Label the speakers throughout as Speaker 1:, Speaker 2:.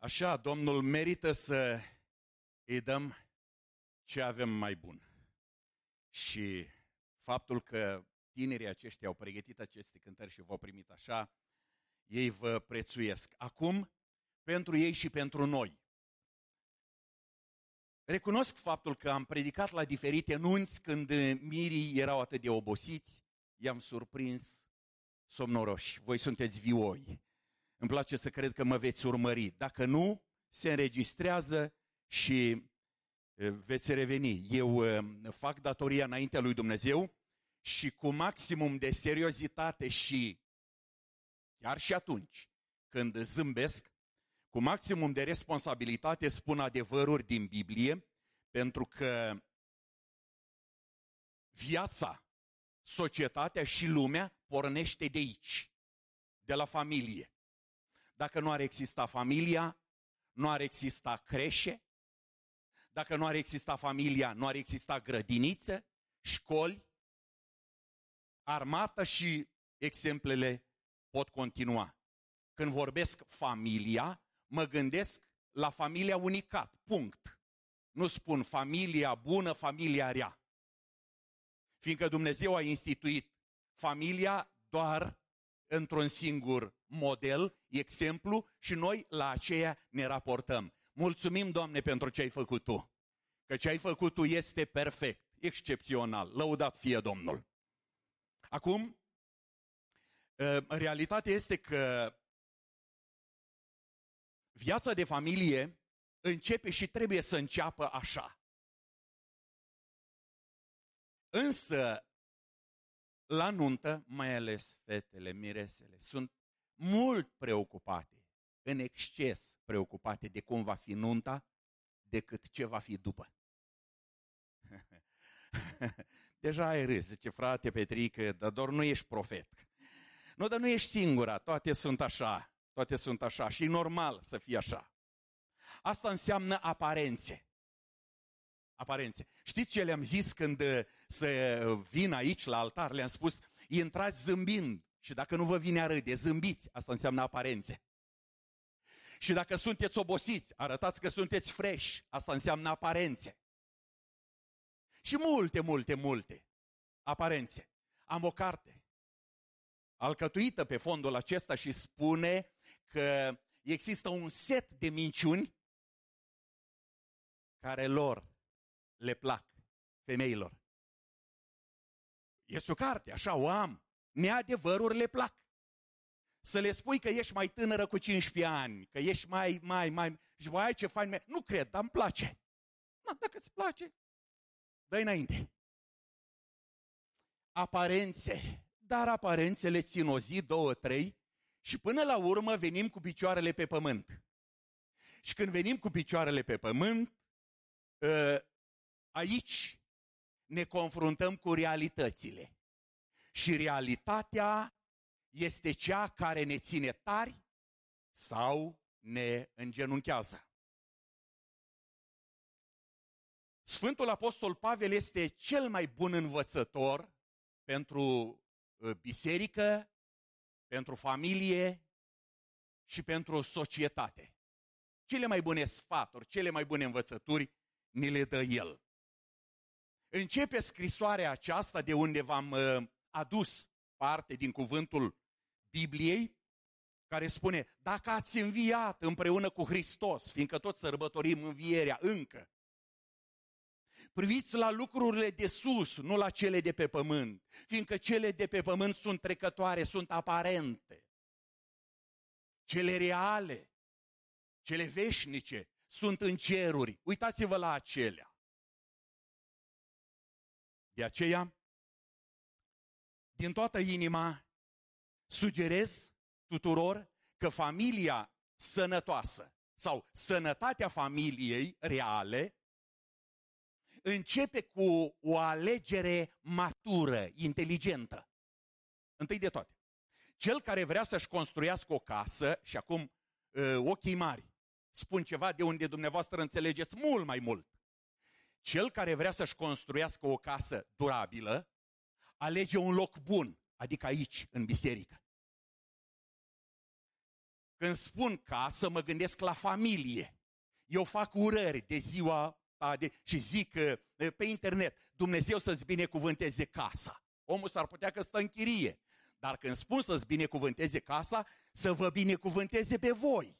Speaker 1: Așa, Domnul merită să îi dăm ce avem mai bun. Și faptul că tinerii aceștia au pregătit aceste cântări și v-au primit așa, ei vă prețuiesc. Acum, pentru ei și pentru noi. Recunosc faptul că am predicat la diferite nunți când mirii erau atât de obosiți, i-am surprins somnoroși. Voi sunteți vioi. Îmi place să cred că mă veți urmări. Dacă nu, se înregistrează și veți reveni. Eu fac datoria înaintea lui Dumnezeu și cu maximum de seriozitate și chiar și atunci când zâmbesc, cu maximum de responsabilitate spun adevăruri din Biblie, pentru că viața, societatea și lumea pornește de aici, de la familie. Dacă nu ar exista familia, nu ar exista creșe. Dacă nu ar exista familia, nu ar exista grădiniță, școli, armată și exemplele pot continua. Când vorbesc familia, mă gândesc la familia unicat, punct. Nu spun familia bună, familia rea. Fiindcă Dumnezeu a instituit familia doar într-un singur model, exemplu și noi la aceea ne raportăm. Mulțumim, Doamne, pentru ce ai făcut Tu. Că ce ai făcut Tu este perfect, excepțional. Lăudat fie Domnul. Acum, ă, realitatea este că viața de familie începe și trebuie să înceapă așa. Însă, la nuntă, mai ales fetele, miresele, sunt mult preocupate, în exces preocupate de cum va fi nunta, decât ce va fi după. Deja ai râs, zice frate Petrică, dar doar nu ești profet. Nu, dar nu ești singura, toate sunt așa, toate sunt așa și e normal să fie așa. Asta înseamnă aparențe. Aparențe. Știți ce le-am zis când uh, să vin aici la altar? Le-am spus, intrați zâmbind și dacă nu vă vine a râde, zâmbiți. Asta înseamnă aparențe. Și dacă sunteți obosiți, arătați că sunteți fresh. Asta înseamnă aparențe. Și multe, multe, multe aparențe. Am o carte alcătuită pe fondul acesta și spune că există un set de minciuni care lor le plac femeilor. Este o carte, așa o am. Neadevăruri le plac. Să le spui că ești mai tânără cu 15 ani, că ești mai, mai, mai... Și voi ce fain, nu cred, dar îmi place. Nu, dacă îți place, dă înainte. Aparențe. Dar aparențele țin o zi, două, trei și până la urmă venim cu picioarele pe pământ. Și când venim cu picioarele pe pământ, ă, aici ne confruntăm cu realitățile. Și realitatea este cea care ne ține tari sau ne îngenunchează. Sfântul Apostol Pavel este cel mai bun învățător pentru uh, biserică, pentru familie și pentru societate. Cele mai bune sfaturi, cele mai bune învățături ni le dă el. Începe scrisoarea aceasta de unde v-am uh, adus parte din cuvântul Bibliei, care spune, dacă ați înviat împreună cu Hristos, fiindcă tot sărbătorim învierea încă, priviți la lucrurile de sus, nu la cele de pe pământ, fiindcă cele de pe pământ sunt trecătoare, sunt aparente. Cele reale, cele veșnice, sunt în ceruri. Uitați-vă la acelea. De aceea, din toată inima, sugerez tuturor că familia sănătoasă sau sănătatea familiei reale începe cu o alegere matură, inteligentă. Întâi de toate, cel care vrea să-și construiască o casă, și acum ă, ochii mari, spun ceva de unde dumneavoastră înțelegeți mult mai mult. Cel care vrea să-și construiască o casă durabilă, alege un loc bun, adică aici, în biserică. Când spun casă, mă gândesc la familie. Eu fac urări de ziua de, și zic pe internet, Dumnezeu să-ți binecuvânteze casa. Omul s-ar putea că stă în chirie. Dar când spun să-ți binecuvânteze casa, să vă binecuvânteze pe voi.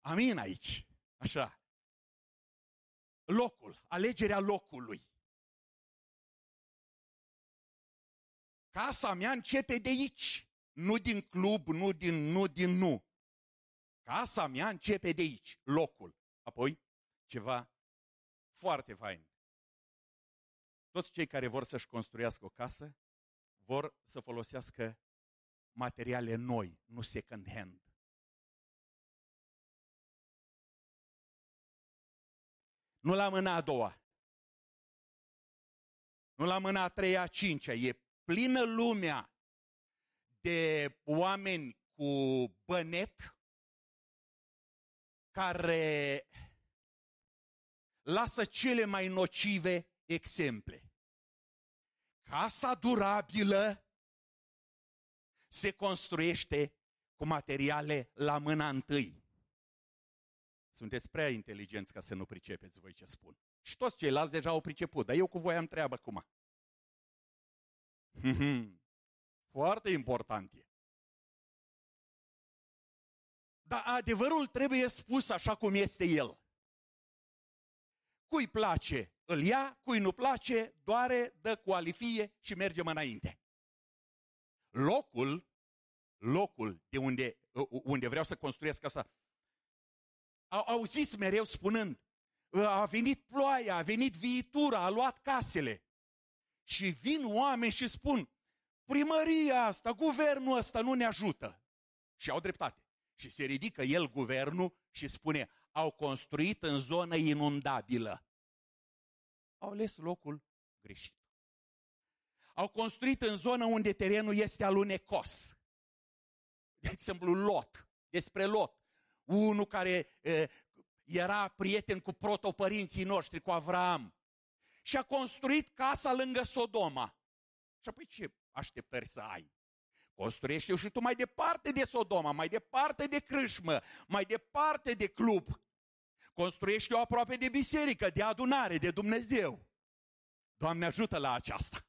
Speaker 1: Amin aici. Așa. Locul, alegerea locului. Casa mea începe de aici. Nu din club, nu din nu, din nu. Casa mea începe de aici, locul. Apoi, ceva foarte fain. Toți cei care vor să-și construiască o casă vor să folosească materiale noi, nu second hand. Nu la mâna a doua. Nu la mâna a treia, a cincea. E plină lumea de oameni cu bănet care lasă cele mai nocive exemple. Casa durabilă se construiește cu materiale la mâna întâi. Sunteți prea inteligenți ca să nu pricepeți voi ce spun. Și toți ceilalți deja au priceput, dar eu cu voi am treabă acum. Foarte important e. Dar adevărul trebuie spus așa cum este el. Cui place, îl ia, cui nu place, doare, dă coalifie și mergem înainte. Locul, locul de unde, unde vreau să construiesc asta, au auzit mereu spunând, a venit ploaia, a venit viitura, a luat casele. Și vin oameni și spun, primăria asta, guvernul ăsta nu ne ajută. Și au dreptate. Și se ridică el, guvernul, și spune, au construit în zonă inundabilă. Au ales locul greșit. Au construit în zonă unde terenul este alunecos. De exemplu, Lot, despre Lot. Unul care e, era prieten cu protopărinții noștri, cu Avram. Și a construit casa lângă Sodoma. Și apoi ce așteptări să ai? Construiește și tu mai departe de Sodoma, mai departe de crâșmă, mai departe de club. Construiește-o aproape de biserică, de adunare, de Dumnezeu. Doamne ajută la aceasta.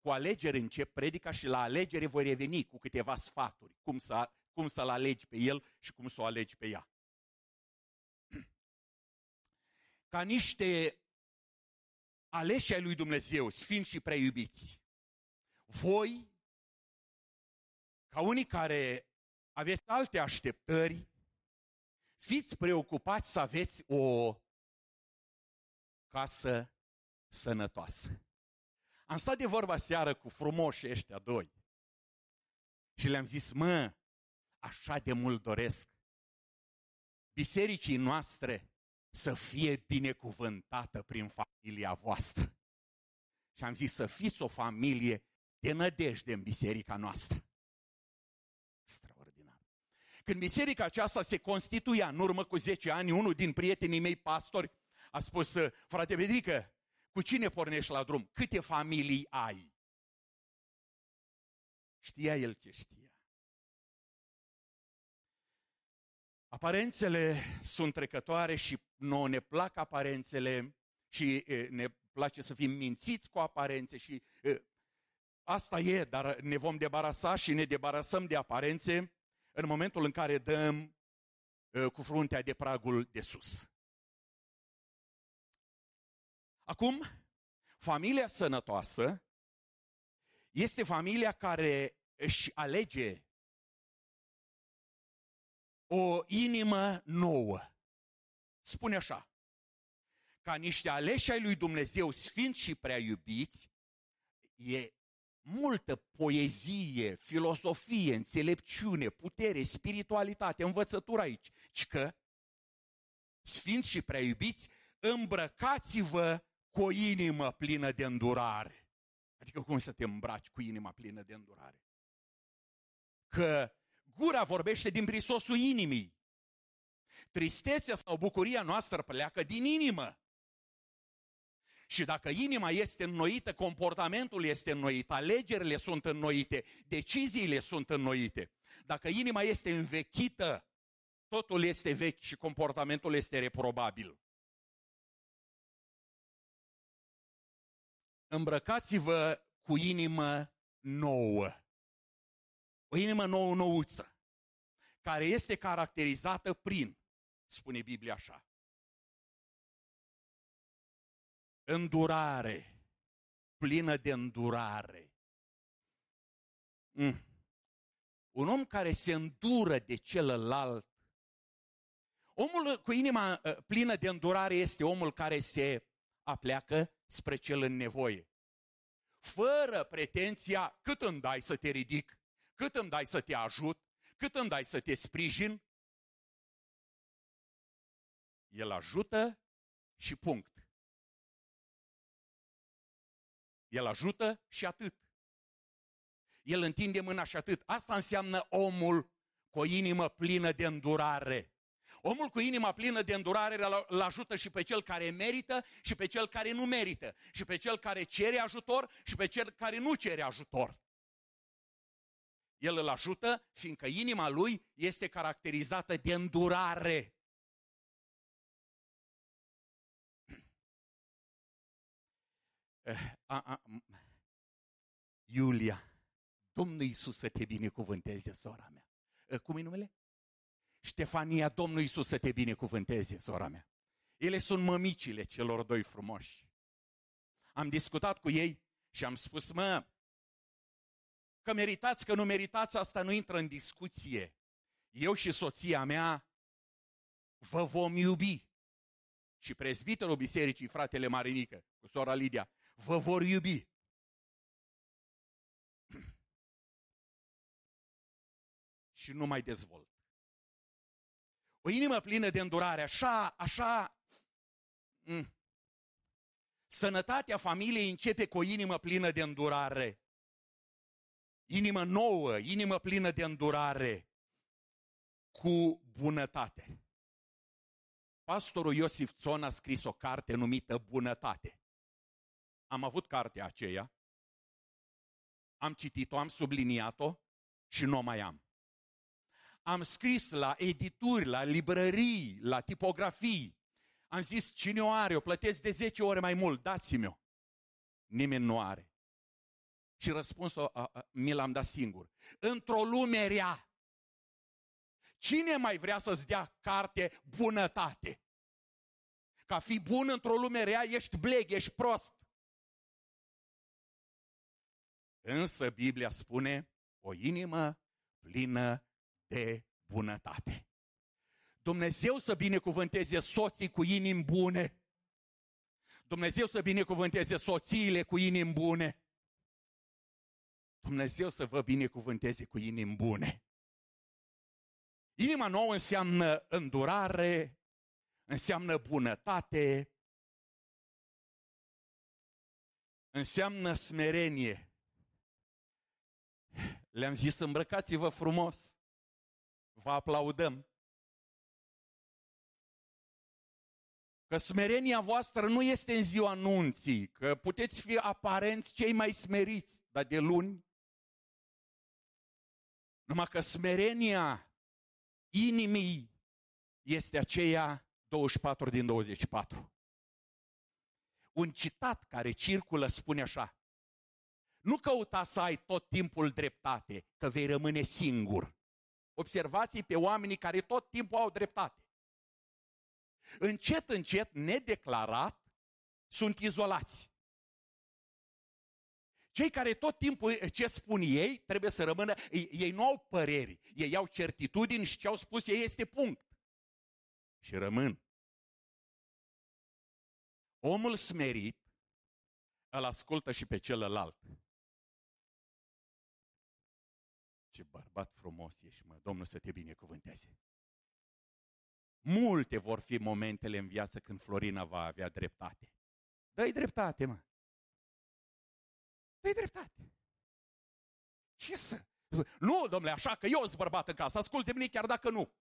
Speaker 1: Cu alegere încep predica și la alegere voi reveni cu câteva sfaturi. Cum, să, cum să-l alegi pe el și cum să o alegi pe ea. Ca niște aleși ai lui Dumnezeu, sfinți și preiubiți, voi, ca unii care aveți alte așteptări, fiți preocupați să aveți o casă sănătoasă. Am stat de vorba seară cu frumoși ăștia doi și le-am zis, mă, așa de mult doresc bisericii noastre să fie binecuvântată prin familia voastră. Și am zis să fiți o familie de nădejde în biserica noastră. Extraordinar. Când biserica aceasta se constituia în urmă cu 10 ani, unul din prietenii mei pastori a spus, frate Bedrică, cu cine pornești la drum? Câte familii ai? Știa el ce știa. Aparențele sunt trecătoare și nouă ne plac aparențele și ne place să fim mințiți cu aparențe și asta e, dar ne vom debarasa și ne debarasăm de aparențe în momentul în care dăm cu fruntea de pragul de sus. Acum, familia sănătoasă este familia care își alege o inimă nouă. Spune așa, ca niște aleși ai lui Dumnezeu sfinți și prea iubiți, e multă poezie, filosofie, înțelepciune, putere, spiritualitate, învățătură aici, ci că sfinți și prea iubiți, îmbrăcați-vă cu o inimă plină de îndurare. Adică cum să te îmbraci cu inima plină de îndurare? Că gura vorbește din prisosul inimii. Tristețea sau bucuria noastră pleacă din inimă. Și dacă inima este înnoită, comportamentul este înnoit, alegerile sunt înnoite, deciziile sunt înnoite. Dacă inima este învechită, totul este vechi și comportamentul este reprobabil. Îmbrăcați-vă cu inimă nouă. O inimă nouă, nouță, care este caracterizată prin, spune Biblia așa, îndurare, plină de îndurare. Mm. Un om care se îndură de celălalt. Omul cu inima uh, plină de îndurare este omul care se apleacă spre cel în nevoie. Fără pretenția cât îmi dai să te ridic, cât îmi dai să te ajut, cât îmi dai să te sprijin. El ajută și punct. El ajută și atât. El întinde mâna și atât. Asta înseamnă omul cu o inimă plină de îndurare. Omul cu inima plină de îndurare îl ajută și pe cel care merită și pe cel care nu merită. Și pe cel care cere ajutor și pe cel care nu cere ajutor. El îl ajută fiindcă inima lui este caracterizată de îndurare. Eh, a, a, Iulia, Domnul Iisus să te binecuvânteze, sora mea. Eh, cum e numele? Ștefania, Domnul Iisus să te binecuvânteze, sora mea. Ele sunt mămicile celor doi frumoși. Am discutat cu ei și am spus, mă, că meritați, că nu meritați, asta nu intră în discuție. Eu și soția mea vă vom iubi. Și prezbiterul bisericii, fratele Marinică, cu sora Lidia, vă vor iubi. și nu mai dezvolt. O inimă plină de îndurare, așa, așa. Mm. Sănătatea familiei începe cu o inimă plină de îndurare. Inimă nouă, inimă plină de îndurare, cu bunătate. Pastorul Iosif Țon a scris o carte numită Bunătate. Am avut cartea aceea, am citit-o, am subliniat-o și nu o mai am. Am scris la edituri, la librării, la tipografii. Am zis, cine o are, o plătesc de 10 ore mai mult, dați-mi-o. Nimeni nu are. Și răspunsul a, a, mi l-am dat singur. Într-o lume rea, cine mai vrea să-ți dea carte bunătate? Ca fi bun într-o lume rea, ești bleg, ești prost. Însă Biblia spune, o inimă plină de bunătate. Dumnezeu să binecuvânteze soții cu inimi bune. Dumnezeu să binecuvânteze soțiile cu inimi bune. Dumnezeu să vă binecuvânteze cu inimi bune. Inima nouă înseamnă îndurare, înseamnă bunătate, înseamnă smerenie. Le-am zis, îmbrăcați-vă frumos, vă aplaudăm. Că smerenia voastră nu este în ziua nunții, că puteți fi aparenți cei mai smeriți, dar de luni numai că smerenia inimii este aceea 24 din 24. Un citat care circulă spune așa. Nu căuta să ai tot timpul dreptate, că vei rămâne singur. Observați pe oamenii care tot timpul au dreptate. Încet, încet, nedeclarat, sunt izolați. Cei care tot timpul ce spun ei trebuie să rămână, ei nu au păreri, ei au certitudini și ce au spus ei este punct. Și rămân. Omul smerit îl ascultă și pe celălalt. Ce bărbat frumos ești, mă, Domnul să te binecuvânteze. Multe vor fi momentele în viață când Florina va avea dreptate. Dă-i dreptate, mă dă dreptate. Ce să? Nu, domnule, așa că eu sunt bărbat în casă, asculte mine chiar dacă nu.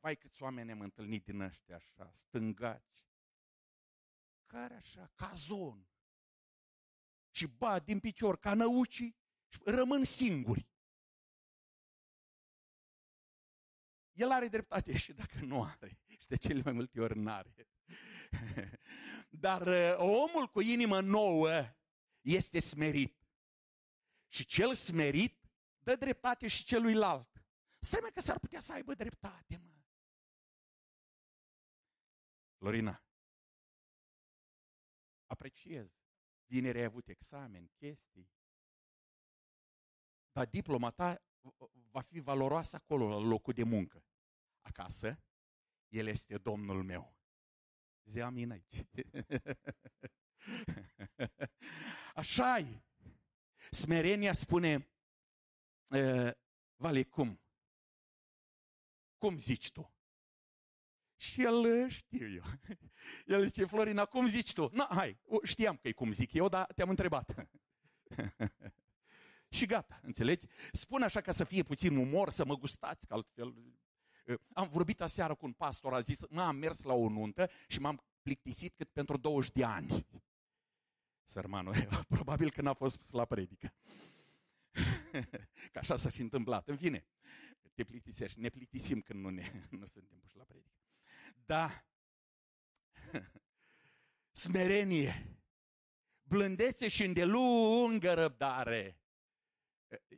Speaker 1: Vai câți oameni am întâlnit din ăștia așa, stângați. Care așa, cazon. Și ba din picior ca năucii și rămân singuri. el are dreptate și dacă nu are, și de cele mai multe ori nu are. Dar uh, omul cu inimă nouă este smerit. Și cel smerit dă dreptate și celuilalt. Stai mă că s-ar putea să aibă dreptate, mă. Lorina, apreciez. Vineri ai avut examen, chestii. Dar diploma ta va fi valoroasă acolo, la locul de muncă. Acasă, El este Domnul meu. Zi amin aici. așa -i. Smerenia spune, Vale, cum? Cum zici tu? Și el știu eu. El zice, Florina, cum zici tu? Nu, hai, știam că e cum zic eu, dar te-am întrebat. și gata, înțelegi? Spun așa ca să fie puțin umor, să mă gustați, că altfel... Am vorbit aseară cu un pastor, a zis, mă, am mers la o nuntă și m-am plictisit cât pentru 20 de ani. Sărmanul, probabil că n-a fost pus la predică. Că așa s-a și întâmplat. În fine, te plictisești, ne plictisim când nu, ne, nu suntem puși la predică. Da, smerenie, blândețe și îndelungă răbdare.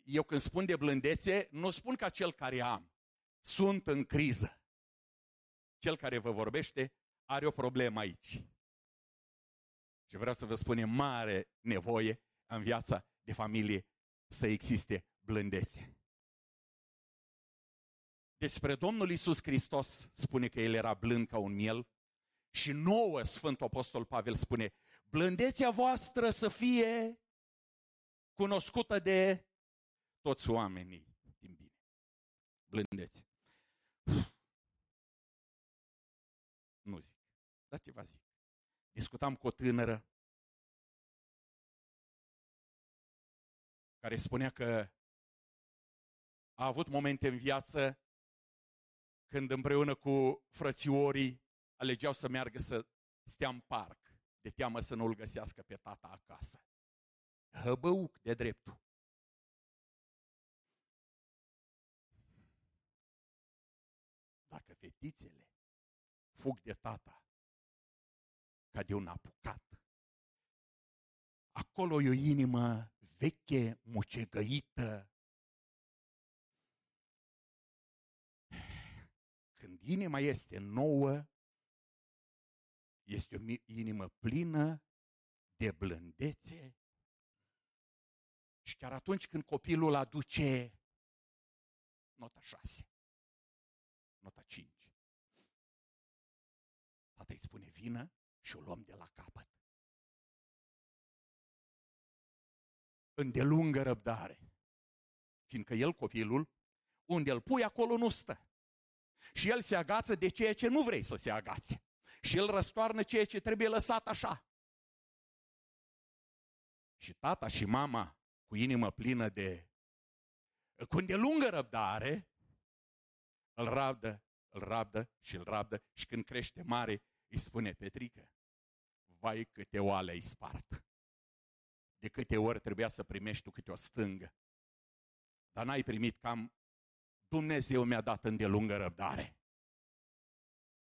Speaker 1: Eu când spun de blândețe, nu spun ca cel care am. Sunt în criză. Cel care vă vorbește are o problemă aici. Și vreau să vă spun, e mare nevoie în viața de familie să existe blândețe. Despre Domnul Isus Hristos spune că El era blând ca un miel și nouă Sfântul Apostol Pavel spune, blândețea voastră să fie cunoscută de toți oamenii din bine. Blândețe. Nu zic, dar ceva zic. Discutam cu o tânără care spunea că a avut momente în viață când împreună cu frățiorii alegeau să meargă să stea în parc, de teamă să nu-l găsească pe tata acasă. Hăbăuc de dreptul. Dacă fetițele fug de tata ca de un apucat, acolo e o inimă veche, mucegăită. Când inima este nouă, este o inimă plină de blândețe. Și chiar atunci când copilul aduce nota 6, nota 5, tata îi spune vină și o luăm de la capăt. îndelungă răbdare. Fiindcă el, copilul, unde îl pui, acolo nu stă. Și el se agață de ceea ce nu vrei să se agațe. Și el răstoarnă ceea ce trebuie lăsat așa. Și tata și mama, cu inimă plină de... cu îndelungă răbdare, îl rabdă, îl rabdă și îl rabdă și când crește mare, îi spune Petrică, vai câte oale ai spart de câte ori trebuia să primești tu câte o stângă. Dar n-ai primit cam Dumnezeu mi-a dat îndelungă răbdare.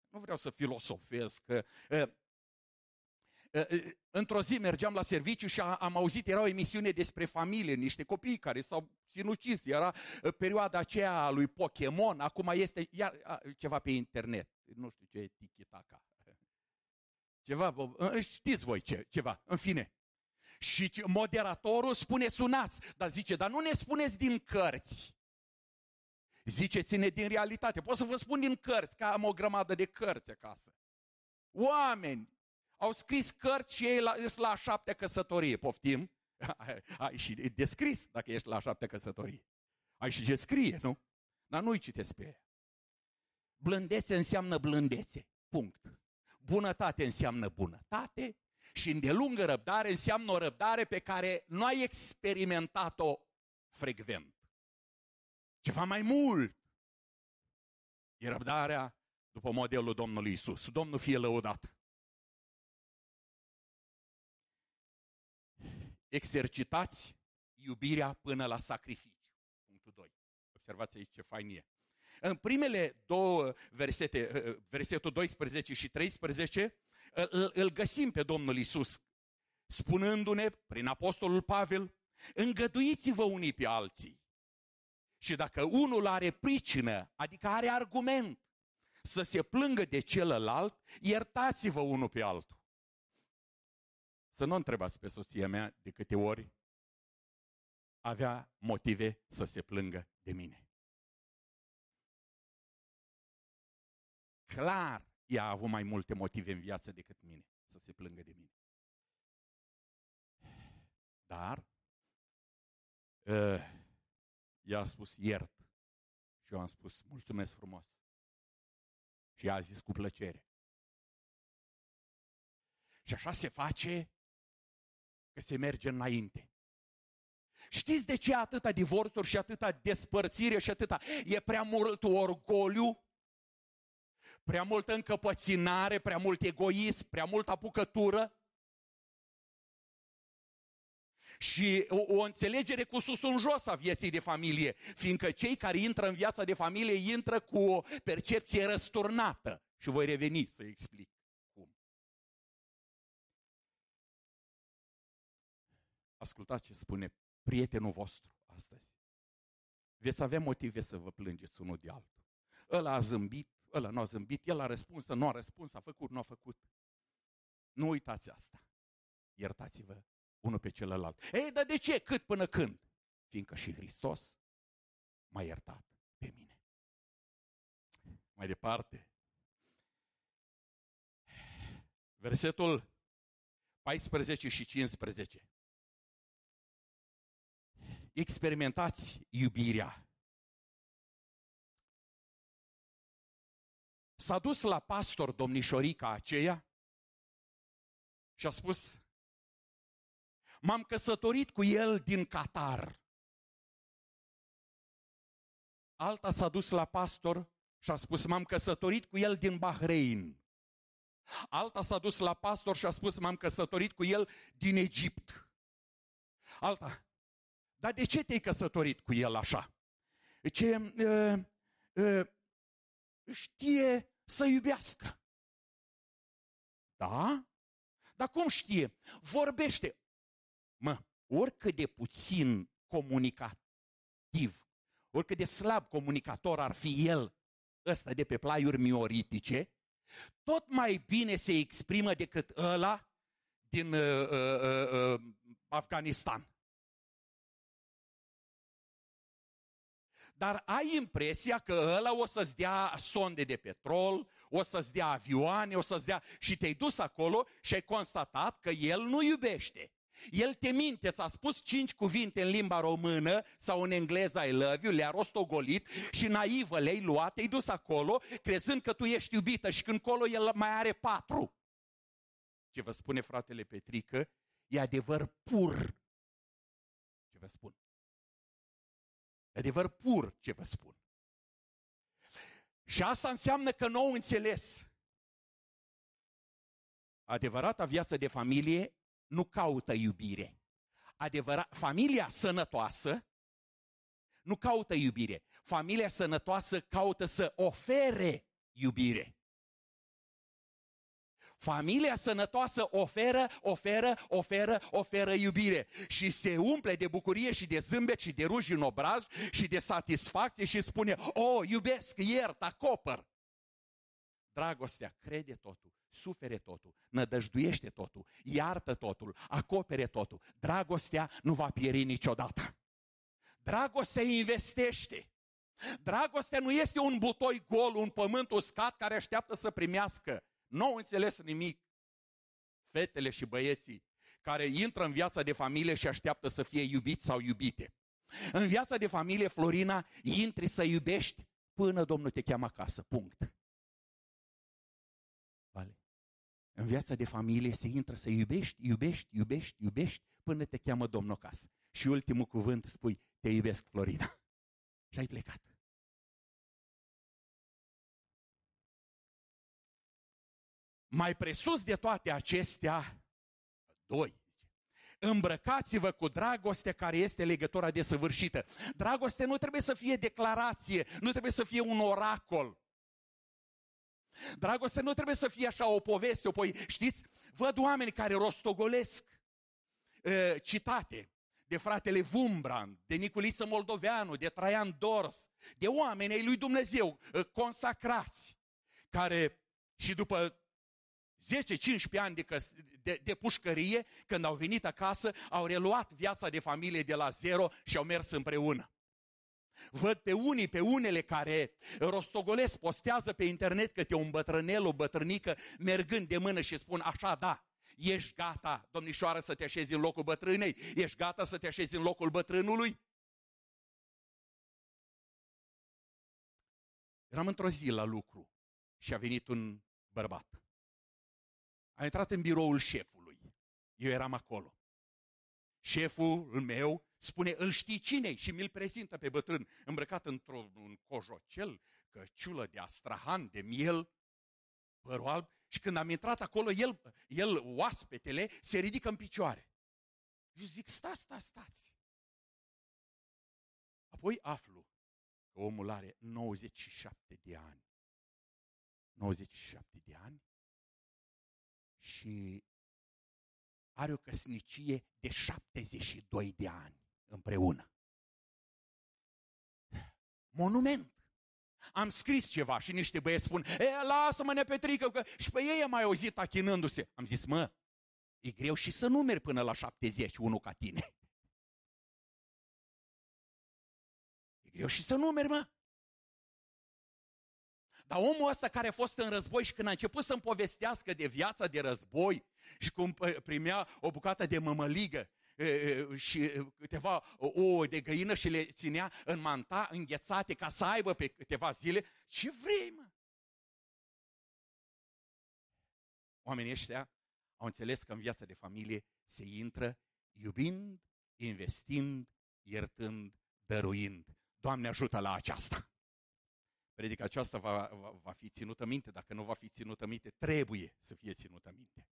Speaker 1: Nu vreau să filosofez că uh, uh, într-o zi mergeam la serviciu și am auzit, era o emisiune despre familie, niște copii care s-au sinucis, era perioada aceea a lui Pokémon, acum este iar, ceva pe internet, nu știu ce e tiki-taka. Ceva, știți voi ce, ceva, în fine. Și moderatorul spune sunați, dar zice, dar nu ne spuneți din cărți. Zice, ține din realitate. Pot să vă spun din cărți, că am o grămadă de cărți acasă. Oameni au scris cărți și ei la, la a șaptea căsătorie, poftim? Ai și descris dacă ești la a șaptea căsătorie. Ai și ce scrie, nu? Dar nu-i citesc pe ea. Blândețe înseamnă blândețe. Punct. Bunătate înseamnă bunătate și îndelungă răbdare înseamnă o răbdare pe care nu ai experimentat-o frecvent. Ceva mai mult. E răbdarea după modelul Domnului Isus. Domnul fie lăudat. Exercitați iubirea până la sacrificiu. Punctul 2. Observați aici ce fain e. În primele două versete, versetul 12 și 13, îl, îl găsim pe Domnul Isus spunându-ne prin Apostolul Pavel, îngăduiți-vă unii pe alții. Și dacă unul are pricină, adică are argument, să se plângă de celălalt, iertați-vă unul pe altul. Să nu întrebați pe soția mea de câte ori avea motive să se plângă de mine. Clar, ea a avut mai multe motive în viață decât mine să se plângă de mine. Dar uh, ea a spus iert și eu am spus mulțumesc frumos. Și ea a zis cu plăcere. Și așa se face că se merge înainte. Știți de ce atâta divorțuri și atâta despărțire și atâta? E prea mult orgoliu, prea multă încăpăținare, prea mult egoism, prea multă apucătură și o, o înțelegere cu sus în jos a vieții de familie, fiindcă cei care intră în viața de familie intră cu o percepție răsturnată. Și voi reveni să explic cum. Ascultați ce spune prietenul vostru astăzi. Veți avea motive să vă plângeți unul de altul. Ăla a zâmbit, ăla nu a zâmbit, el a răspuns, nu a răspuns, a făcut, nu a făcut. Nu uitați asta. Iertați-vă unul pe celălalt. Ei, dar de ce? Cât până când? Fiindcă și Hristos m-a iertat pe mine. Mai departe. Versetul 14 și 15. Experimentați iubirea. S-a dus la pastor domnișorica aceea și a spus, M-am căsătorit cu el din Qatar. Alta s-a dus la pastor și a spus, m-am căsătorit cu el din Bahrein. Alta s-a dus la pastor și a spus, m-am căsătorit cu el din Egipt. Alta, dar de ce te-ai căsătorit cu el așa? Ce uh, uh, știe să iubească. Da? Dar cum știe? Vorbește. Mă, oricât de puțin comunicativ, oricât de slab comunicator ar fi el, ăsta de pe plaiuri mioritice, tot mai bine se exprimă decât ăla din uh, uh, uh, uh Afganistan. Dar ai impresia că ăla o să-ți dea sonde de petrol, o să-ți dea avioane, o să-ți dea... Și te-ai dus acolo și ai constatat că el nu iubește. El te minte, ți-a spus cinci cuvinte în limba română sau în engleză I love you, le-a rostogolit și naivă le-ai luat, te-ai dus acolo crezând că tu ești iubită și când colo el mai are patru. Ce vă spune fratele Petrică, e adevăr pur. Ce vă spun? E adevăr pur ce vă spun. Și asta înseamnă că nou înțeles. Adevărata viață de familie nu caută iubire. Adevărat, familia sănătoasă nu caută iubire. Familia sănătoasă caută să ofere iubire. Familia sănătoasă oferă, oferă, oferă, oferă iubire și se umple de bucurie și de zâmbet și de ruj în obraz și de satisfacție și spune, o, oh, iubesc, iert, acopăr. Dragostea crede totul, sufere totul, nădăjduiește totul, iartă totul, acopere totul. Dragostea nu va pieri niciodată. Dragostea investește. Dragostea nu este un butoi gol, un pământ uscat care așteaptă să primească. Nu au înțeles nimic. Fetele și băieții care intră în viața de familie și așteaptă să fie iubiți sau iubite. În viața de familie, Florina, intri să iubești până Domnul te cheamă acasă. Punct. Vale. În viața de familie se intră să iubești, iubești, iubești, iubești, până te cheamă Domnul acasă. Și ultimul cuvânt spui, te iubesc, Florina. Și ai plecat. Mai presus de toate acestea, doi, Îmbrăcați-vă cu dragoste care este legătura desăvârșită. Dragoste nu trebuie să fie declarație, nu trebuie să fie un oracol. Dragoste nu trebuie să fie așa o poveste, o poi, știți, văd oameni care rostogolesc uh, citate de fratele Vumbran, de Niculiță Moldoveanu, de Traian Dors, de oameni ai lui Dumnezeu, uh, consacrați, care și după 10-15 ani de, căs- de, de pușcărie, când au venit acasă, au reluat viața de familie de la zero și au mers împreună. Văd pe unii, pe unele care rostogolesc, postează pe internet câte un bătrânel, o bătrânică, mergând de mână și spun așa, da, ești gata, domnișoară, să te așezi în locul bătrânei? Ești gata să te așezi în locul bătrânului? Eram într-o zi la lucru și a venit un bărbat. A intrat în biroul șefului. Eu eram acolo. Șeful meu spune, îl știi cine și mi-l prezintă pe bătrân, îmbrăcat într-un cojocel, căciulă de astrahan, de miel, părul alb, și când am intrat acolo, el, el, oaspetele, se ridică în picioare. Eu zic, stați, stați, stați. Apoi aflu că omul are 97 de ani. 97 de ani și are o căsnicie de 72 de ani împreună. Monument. Am scris ceva și niște băieți spun, e, lasă-mă nepetrică, că și pe ei am mai auzit achinându-se. Am zis, mă, e greu și să numeri până la 70, unul ca tine. E greu și să numeri, mă. Dar omul ăsta care a fost în război și când a început să-mi povestească de viața de război și cum primea o bucată de mămăligă și câteva ouă de găină și le ținea în manta înghețate ca să aibă pe câteva zile, ce vrei, mă? Oamenii ăștia au înțeles că în viața de familie se intră iubind, investind, iertând, dăruind. Doamne ajută la aceasta! Predica aceasta va, va, va fi ținută minte. Dacă nu va fi ținută minte, trebuie să fie ținută minte.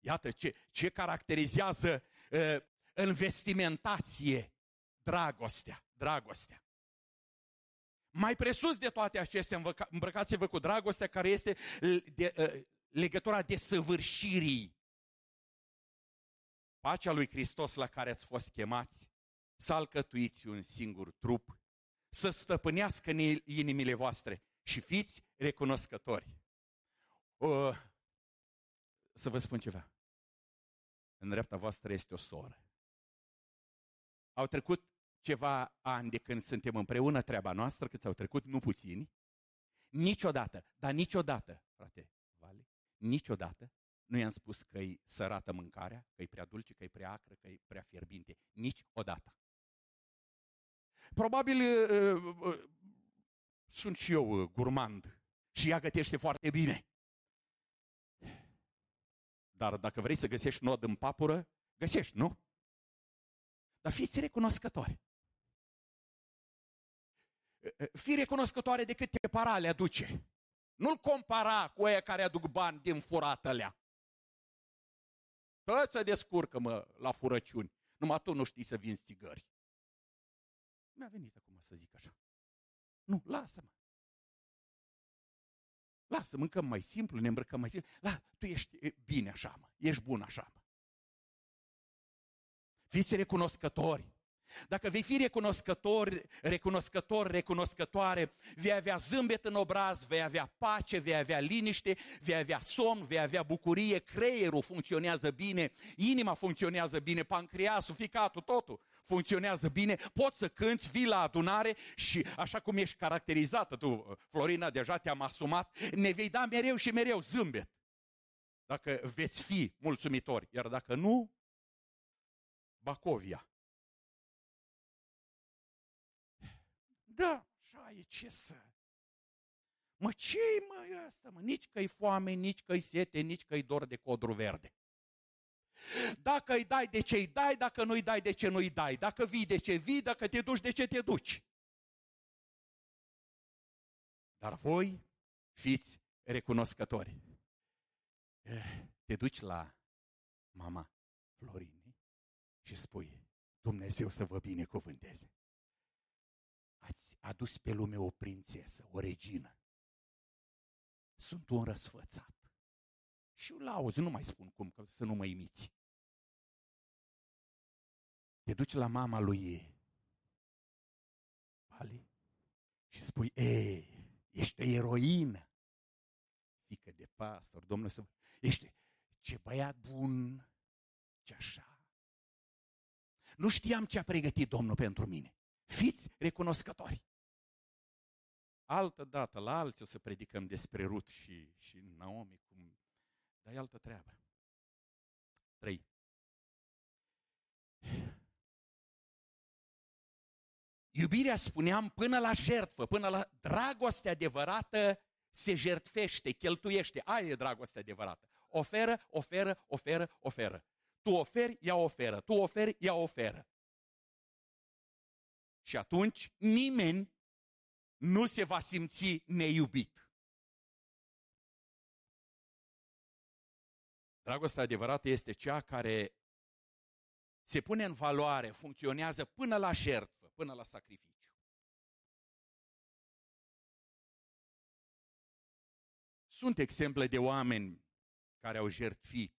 Speaker 1: Iată ce, ce caracterizează uh, în vestimentație dragostea. Dragostea. Mai presus de toate acestea, îmbrăcați-vă cu dragostea care este de, uh, legătura desăvârșirii. Pacea lui Hristos la care ați fost chemați, să alcătuiți un singur trup să stăpânească în inimile voastre și fiți recunoscători. O, să vă spun ceva. În dreapta voastră este o soră. Au trecut ceva ani de când suntem împreună treaba noastră, cât au trecut, nu puțini. Niciodată, dar niciodată, frate Vale, niciodată nu i-am spus că e sărată mâncarea, că e prea dulce, că e prea acră, că e prea fierbinte. Niciodată. Probabil uh, uh, sunt și eu uh, gurmand și ea gătește foarte bine. Dar dacă vrei să găsești nod în papură, găsești, nu? Dar fiți recunoscători. Fii recunoscătoare de câte parale aduce. Nu-l compara cu aia care aduc bani din furatălea. Toți se descurcă, mă, la furăciuni. Numai tu nu știi să vinzi țigări. Mi-a venit acum să zic așa. Nu, lasă-mă. Lasă, mâncăm mai simplu, ne îmbrăcăm mai simplu. La, tu ești bine așa, mă. Ești bun așa, mă. Fiți recunoscători. Dacă vei fi recunoscător, recunoscător, recunoscătoare, vei avea zâmbet în obraz, vei avea pace, vei avea liniște, vei avea somn, vei avea bucurie, creierul funcționează bine, inima funcționează bine, pancreasul, ficatul, totul funcționează bine, poți să cânți, vii la adunare și așa cum ești caracterizată tu, Florina, deja te-am asumat, ne vei da mereu și mereu zâmbet. Dacă veți fi mulțumitori, iar dacă nu, Bacovia. Da, așa e, ce să... Mă, ce mă asta, mă? Nici că-i foame, nici că-i sete, nici că-i dor de codru verde. Dacă îi dai, de ce îi dai, dacă nu îi dai, de ce nu îi dai, dacă vii, de ce vii, dacă te duci, de ce te duci. Dar voi fiți recunoscători. Eh, te duci la mama Florinei și spui, Dumnezeu să vă binecuvânteze. Ați adus pe lume o prințesă, o regină. Sunt un răsfățat. Și la auzi, nu mai spun cum, că să nu mă imiți. Te duci la mama lui Ali și spui, ei, ești o eroină. Fică de pastor, domnul să... Ești, ce băiat bun, ce așa. Nu știam ce a pregătit Domnul pentru mine. Fiți recunoscători. Altă dată, la alții o să predicăm despre Rut și, și Naomi, cum... dar e altă treabă. 3. Iubirea, spuneam, până la jertfă, până la dragoste adevărată, se jertfește, cheltuiește. Aia e dragoste adevărată. Oferă, oferă, oferă, oferă. Tu oferi, ea oferă. Tu oferi, ea oferă. Și atunci nimeni nu se va simți neiubit. Dragostea adevărată este cea care se pune în valoare, funcționează până la jertfă, până la sacrificiu. Sunt exemple de oameni care au jertfit.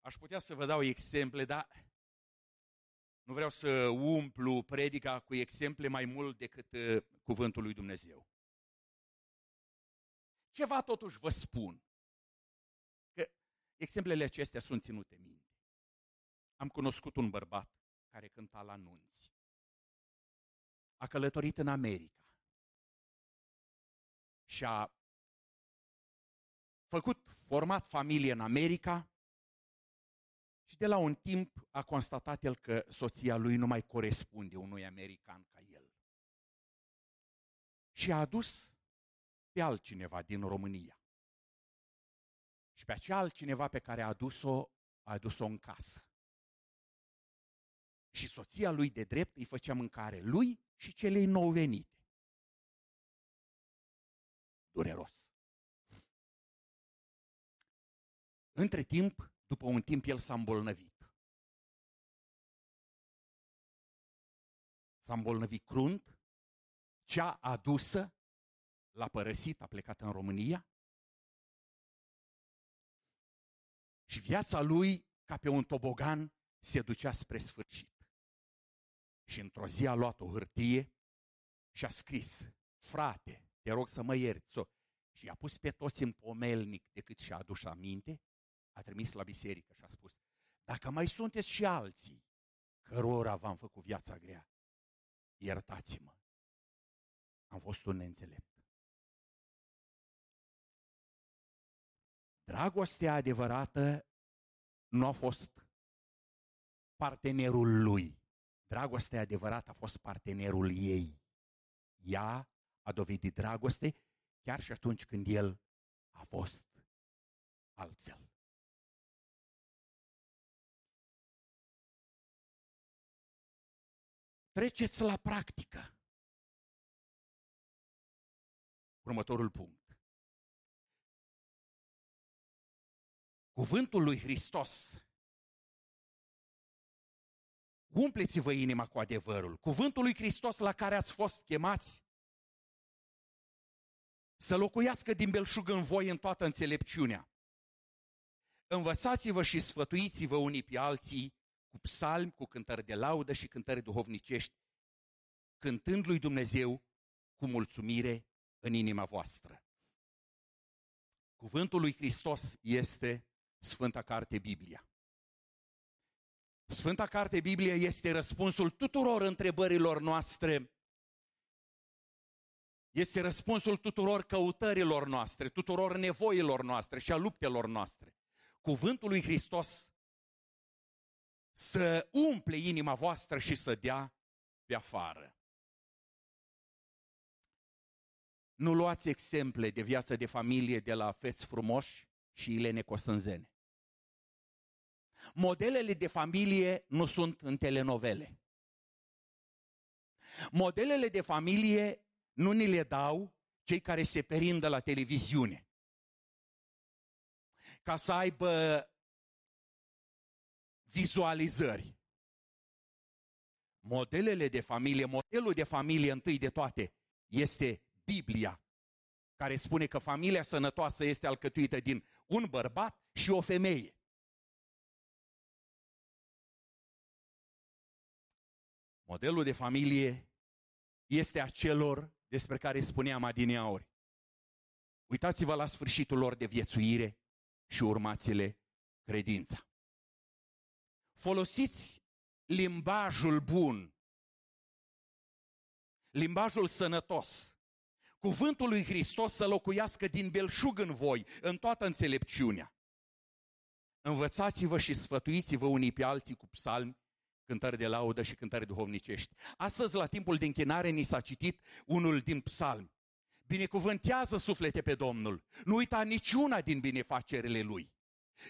Speaker 1: Aș putea să vă dau exemple, dar nu vreau să umplu predica cu exemple mai mult decât uh, cuvântul lui Dumnezeu. Ceva totuși vă spun. Că exemplele acestea sunt ținute minte. Am cunoscut un bărbat care cânta la nunți. A călătorit în America. Și a făcut, format familie în America și de la un timp a constatat el că soția lui nu mai corespunde unui american ca el. Și a adus pe altcineva din România. Și pe acea altcineva pe care a adus-o, a adus-o în casă. Și soția lui de drept îi făcea mâncare lui și celei nou venite. Dureros. Între timp, după un timp, el s-a îmbolnăvit. S-a îmbolnăvit crunt, cea adusă, l-a părăsit, a plecat în România și viața lui, ca pe un tobogan, se ducea spre sfârșit. Și într-o zi a luat o hârtie și a scris, frate, te rog să mă ierți. Și i-a pus pe toți în pomelnic decât și-a adus aminte a trimis la biserică și a spus, dacă mai sunteți și alții cărora v-am făcut viața grea, iertați-mă. Am fost un neînțelept. Dragostea adevărată nu a fost partenerul lui. Dragostea adevărată a fost partenerul ei. Ea a dovedit dragoste chiar și atunci când el a fost altfel. Treceți la practică. Următorul punct. Cuvântul lui Hristos. Umpleți-vă inima cu adevărul. Cuvântul lui Hristos la care ați fost chemați să locuiască din belșug în voi în toată înțelepciunea. Învățați-vă și sfătuiți-vă unii pe alții cu psalmi, cu cântări de laudă și cântări duhovnicești, cântând lui Dumnezeu cu mulțumire în inima voastră. Cuvântul lui Hristos este Sfânta Carte Biblia. Sfânta Carte Biblia este răspunsul tuturor întrebărilor noastre, este răspunsul tuturor căutărilor noastre, tuturor nevoilor noastre și a luptelor noastre. Cuvântul lui Hristos să umple inima voastră și să dea pe afară. Nu luați exemple de viață de familie de la feți frumoși și Ilene Cosânzene. Modelele de familie nu sunt în telenovele. Modelele de familie nu ni le dau cei care se perindă la televiziune. Ca să aibă vizualizări. modelele de familie, modelul de familie întâi de toate este Biblia, care spune că familia sănătoasă este alcătuită din un bărbat și o femeie. Modelul de familie este acelor despre care spuneam adineauri. Uitați-vă la sfârșitul lor de viețuire și urmați-le credința. Folosiți limbajul bun, limbajul sănătos, cuvântul lui Hristos să locuiască din belșug în voi, în toată înțelepciunea. Învățați-vă și sfătuiți-vă unii pe alții cu psalmi, cântări de laudă și cântări duhovnicești. Astăzi, la timpul de închinare, ni s-a citit unul din psalmi. Binecuvântează suflete pe Domnul. Nu uita niciuna din binefacerile Lui.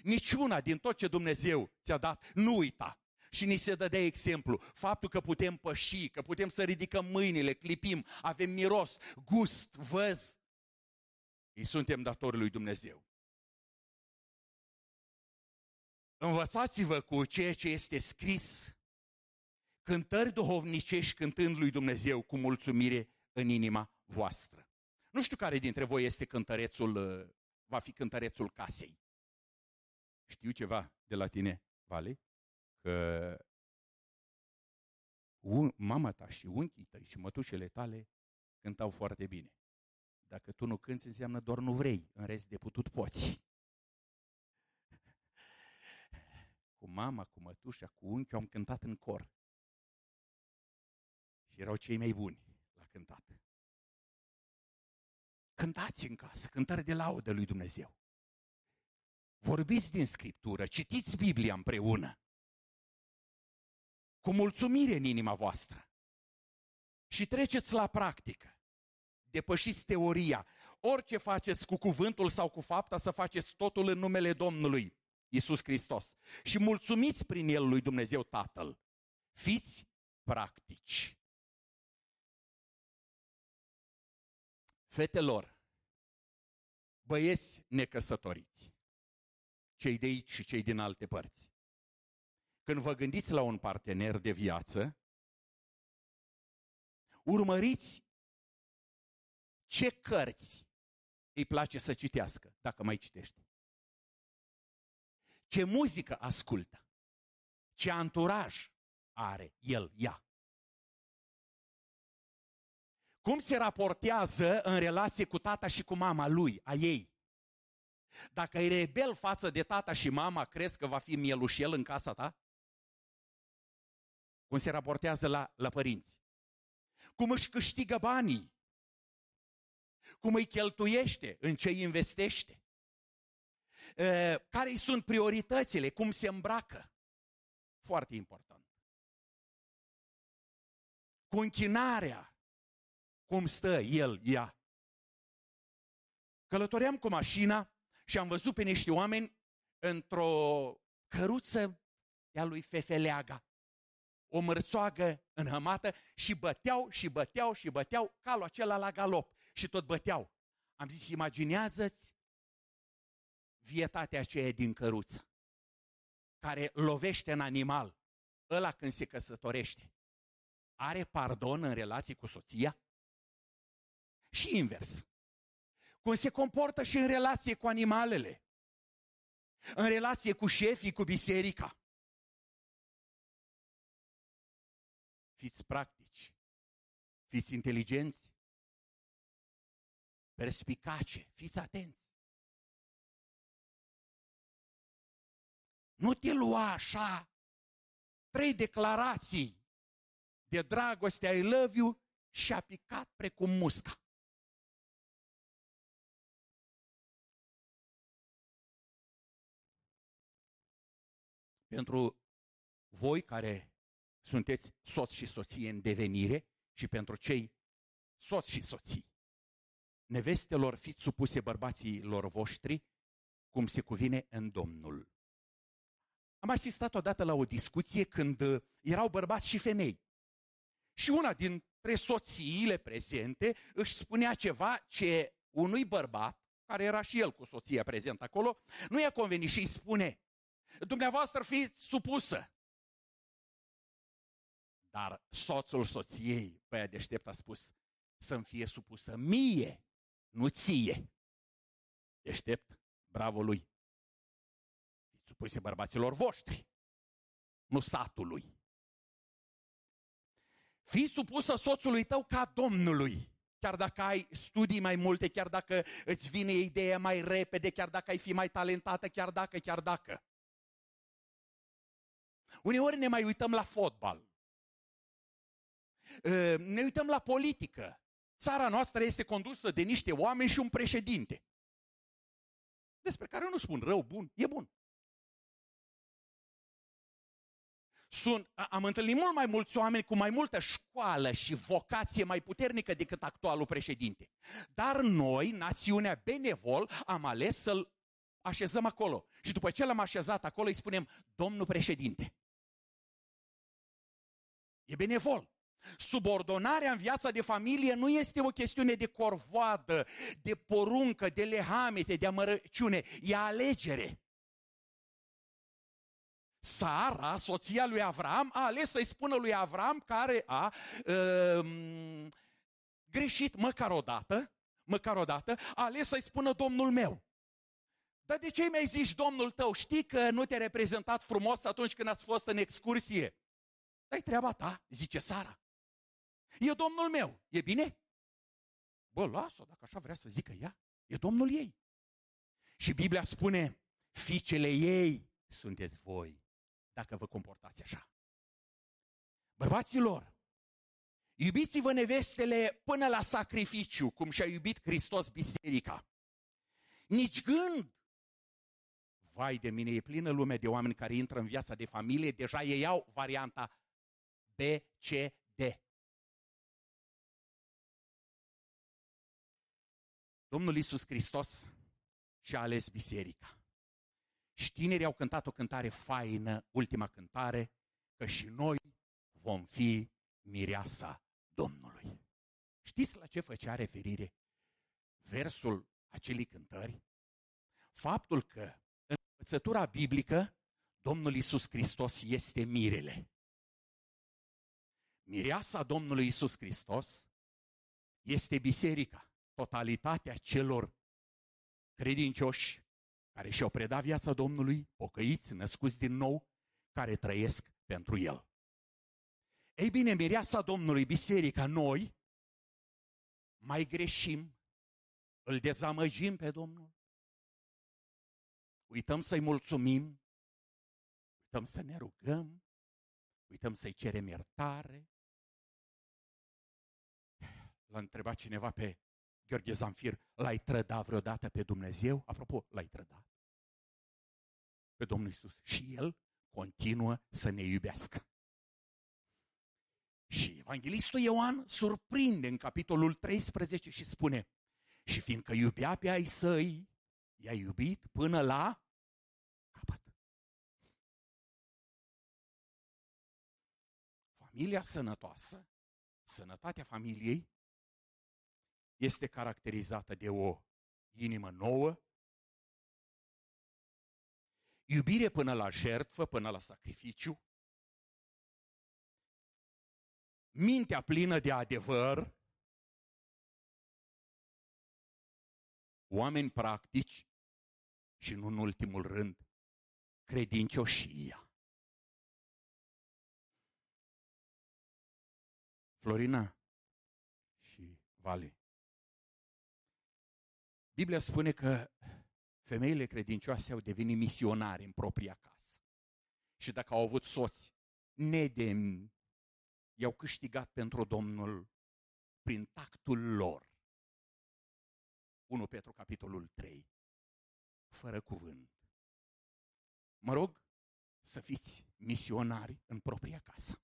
Speaker 1: Niciuna din tot ce Dumnezeu ți-a dat, nu uita. Și ni se dădea exemplu, faptul că putem păși, că putem să ridicăm mâinile, clipim, avem miros, gust, văz. Îi suntem datori lui Dumnezeu. Învățați-vă cu ceea ce este scris, cântări duhovnicești cântând lui Dumnezeu cu mulțumire în inima voastră. Nu știu care dintre voi este cântărețul, uh, va fi cântărețul casei. Știu ceva de la tine, Vale? Că mama ta și unchii tăi și mătușele tale cântau foarte bine. Dacă tu nu cânți, înseamnă doar nu vrei, în rest de putut poți. Cu mama, cu mătușa, cu unchiul am cântat în cor. Și erau cei mai buni la cântat. Cântați în casă, cântare de laudă lui Dumnezeu. Vorbiți din Scriptură, citiți Biblia împreună. Cu mulțumire în inima voastră. Și treceți la practică. Depășiți teoria. Orice faceți cu cuvântul sau cu fapta, să faceți totul în numele Domnului Isus Hristos. Și mulțumiți prin El lui Dumnezeu Tatăl. Fiți practici. Fetelor, băieți necăsătoriți, cei de aici și cei din alte părți. Când vă gândiți la un partener de viață, urmăriți ce cărți îi place să citească, dacă mai citește. Ce muzică ascultă, ce anturaj are el, ea. Cum se raportează în relație cu tata și cu mama lui, a ei? Dacă e rebel față de tata și mama, crezi că va fi mielușel în casa ta? Cum se raportează la, la părinți? Cum își câștigă banii? Cum îi cheltuiește? În ce investește? Care sunt prioritățile? Cum se îmbracă? Foarte important. Cu închinarea cum stă el, ea. Călătoream cu mașina și am văzut pe niște oameni într-o căruță de-a lui Fefeleaga. O mărțoagă înhămată și băteau și băteau și băteau calul acela la galop și tot băteau. Am zis, imaginează-ți vietatea aceea din căruță, care lovește în animal, ăla când se căsătorește. Are pardon în relație cu soția? și invers. Cum se comportă și în relație cu animalele, în relație cu șefii, cu biserica. Fiți practici, fiți inteligenți, perspicace, fiți atenți. Nu te lua așa trei declarații de dragoste, I love you, și a picat precum musca. pentru voi care sunteți soți și soție în devenire și pentru cei soți și soții. Nevestelor fiți supuse bărbaților voștri cum se cuvine în Domnul. Am asistat odată la o discuție când erau bărbați și femei. Și una dintre soțiile prezente își spunea ceva ce unui bărbat, care era și el cu soția prezent acolo, nu i-a convenit și îi spune, Dumneavoastră fiți supusă. Dar soțul soției, băia deștept, a spus să-mi fie supusă mie, nu ție. Deștept, bravo lui. Fiți supuse bărbaților voștri, nu satului. Fii supusă soțului tău ca Domnului. Chiar dacă ai studii mai multe, chiar dacă îți vine ideea mai repede, chiar dacă ai fi mai talentată, chiar dacă, chiar dacă. Uneori ne mai uităm la fotbal. Ă, ne uităm la politică. Țara noastră este condusă de niște oameni și un președinte. Despre care nu spun rău, bun, e bun. Sunt, am întâlnit mult mai mulți oameni cu mai multă școală și vocație mai puternică decât actualul președinte. Dar noi, națiunea benevol, am ales să-l așezăm acolo. Și după ce l-am așezat acolo, îi spunem, domnul președinte. E benevol. Subordonarea în viața de familie nu este o chestiune de corvoadă, de poruncă, de lehamete, de amărăciune. E alegere. Sara, soția lui Avram, a ales să-i spună lui Avram care a um, greșit măcar o dată, măcar o dată, a ales să-i spună Domnul meu. Dar de ce mi-ai zis Domnul tău? Știi că nu te-a reprezentat frumos atunci când ați fost în excursie? Dar treaba ta, zice Sara. E Domnul meu, e bine? Bă, lasă dacă așa vrea să zică ea. E Domnul ei. Și Biblia spune, fiicele ei sunteți voi dacă vă comportați așa. Bărbaților, iubiți-vă nevestele până la sacrificiu, cum și-a iubit Hristos biserica. Nici gând. Vai de mine, e plină lume de oameni care intră în viața de familie, deja ei au varianta B, C, D. Domnul Isus Hristos și-a ales biserica. Și tinerii au cântat o cântare faină, ultima cântare, că și noi vom fi mireasa Domnului. Știți la ce făcea referire versul acelei cântări? Faptul că în învățătura biblică Domnul Isus Hristos este mirele. Mireasa Domnului Isus Hristos este biserica, totalitatea celor credincioși care și-au predat viața Domnului, pocăiți, născuți din nou, care trăiesc pentru El. Ei bine, mireasa Domnului, biserica, noi mai greșim, îl dezamăgim pe Domnul, uităm să-i mulțumim, uităm să ne rugăm, uităm să-i cerem iertare. L-a întrebat cineva pe Gheorghe Zanfir, l-ai trădat vreodată pe Dumnezeu? Apropo, l-ai trădat pe Domnul Isus. Și El continuă să ne iubească. Și Evanghelistul Ioan surprinde în capitolul 13 și spune, și fiindcă iubea pe ai săi, i-a iubit până la capăt. Familia sănătoasă, sănătatea familiei, este caracterizată de o inimă nouă, iubire până la jertfă, până la sacrificiu, mintea plină de adevăr, oameni practici și, nu în ultimul rând, credincioșia. Florina și Vale. Biblia spune că femeile credincioase au devenit misionari în propria casă. Și dacă au avut soți nedemni, i-au câștigat pentru Domnul prin tactul lor. 1 Petru, capitolul 3. Fără cuvânt. Mă rog să fiți misionari în propria casă.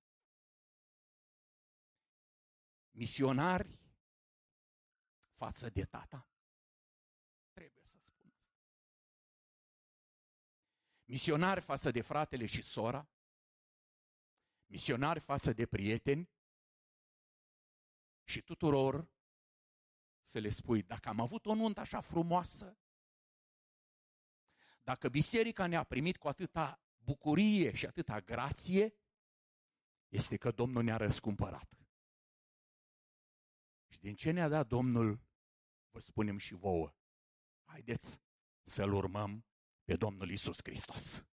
Speaker 1: Misionari față de tata, misionari față de fratele și sora, misionari față de prieteni și tuturor să le spui, dacă am avut o nuntă așa frumoasă, dacă biserica ne-a primit cu atâta bucurie și atâta grație, este că Domnul ne-a răscumpărat. Și din ce ne-a dat Domnul, vă spunem și vouă. Haideți să-L urmăm pe Domnul Isus Hristos.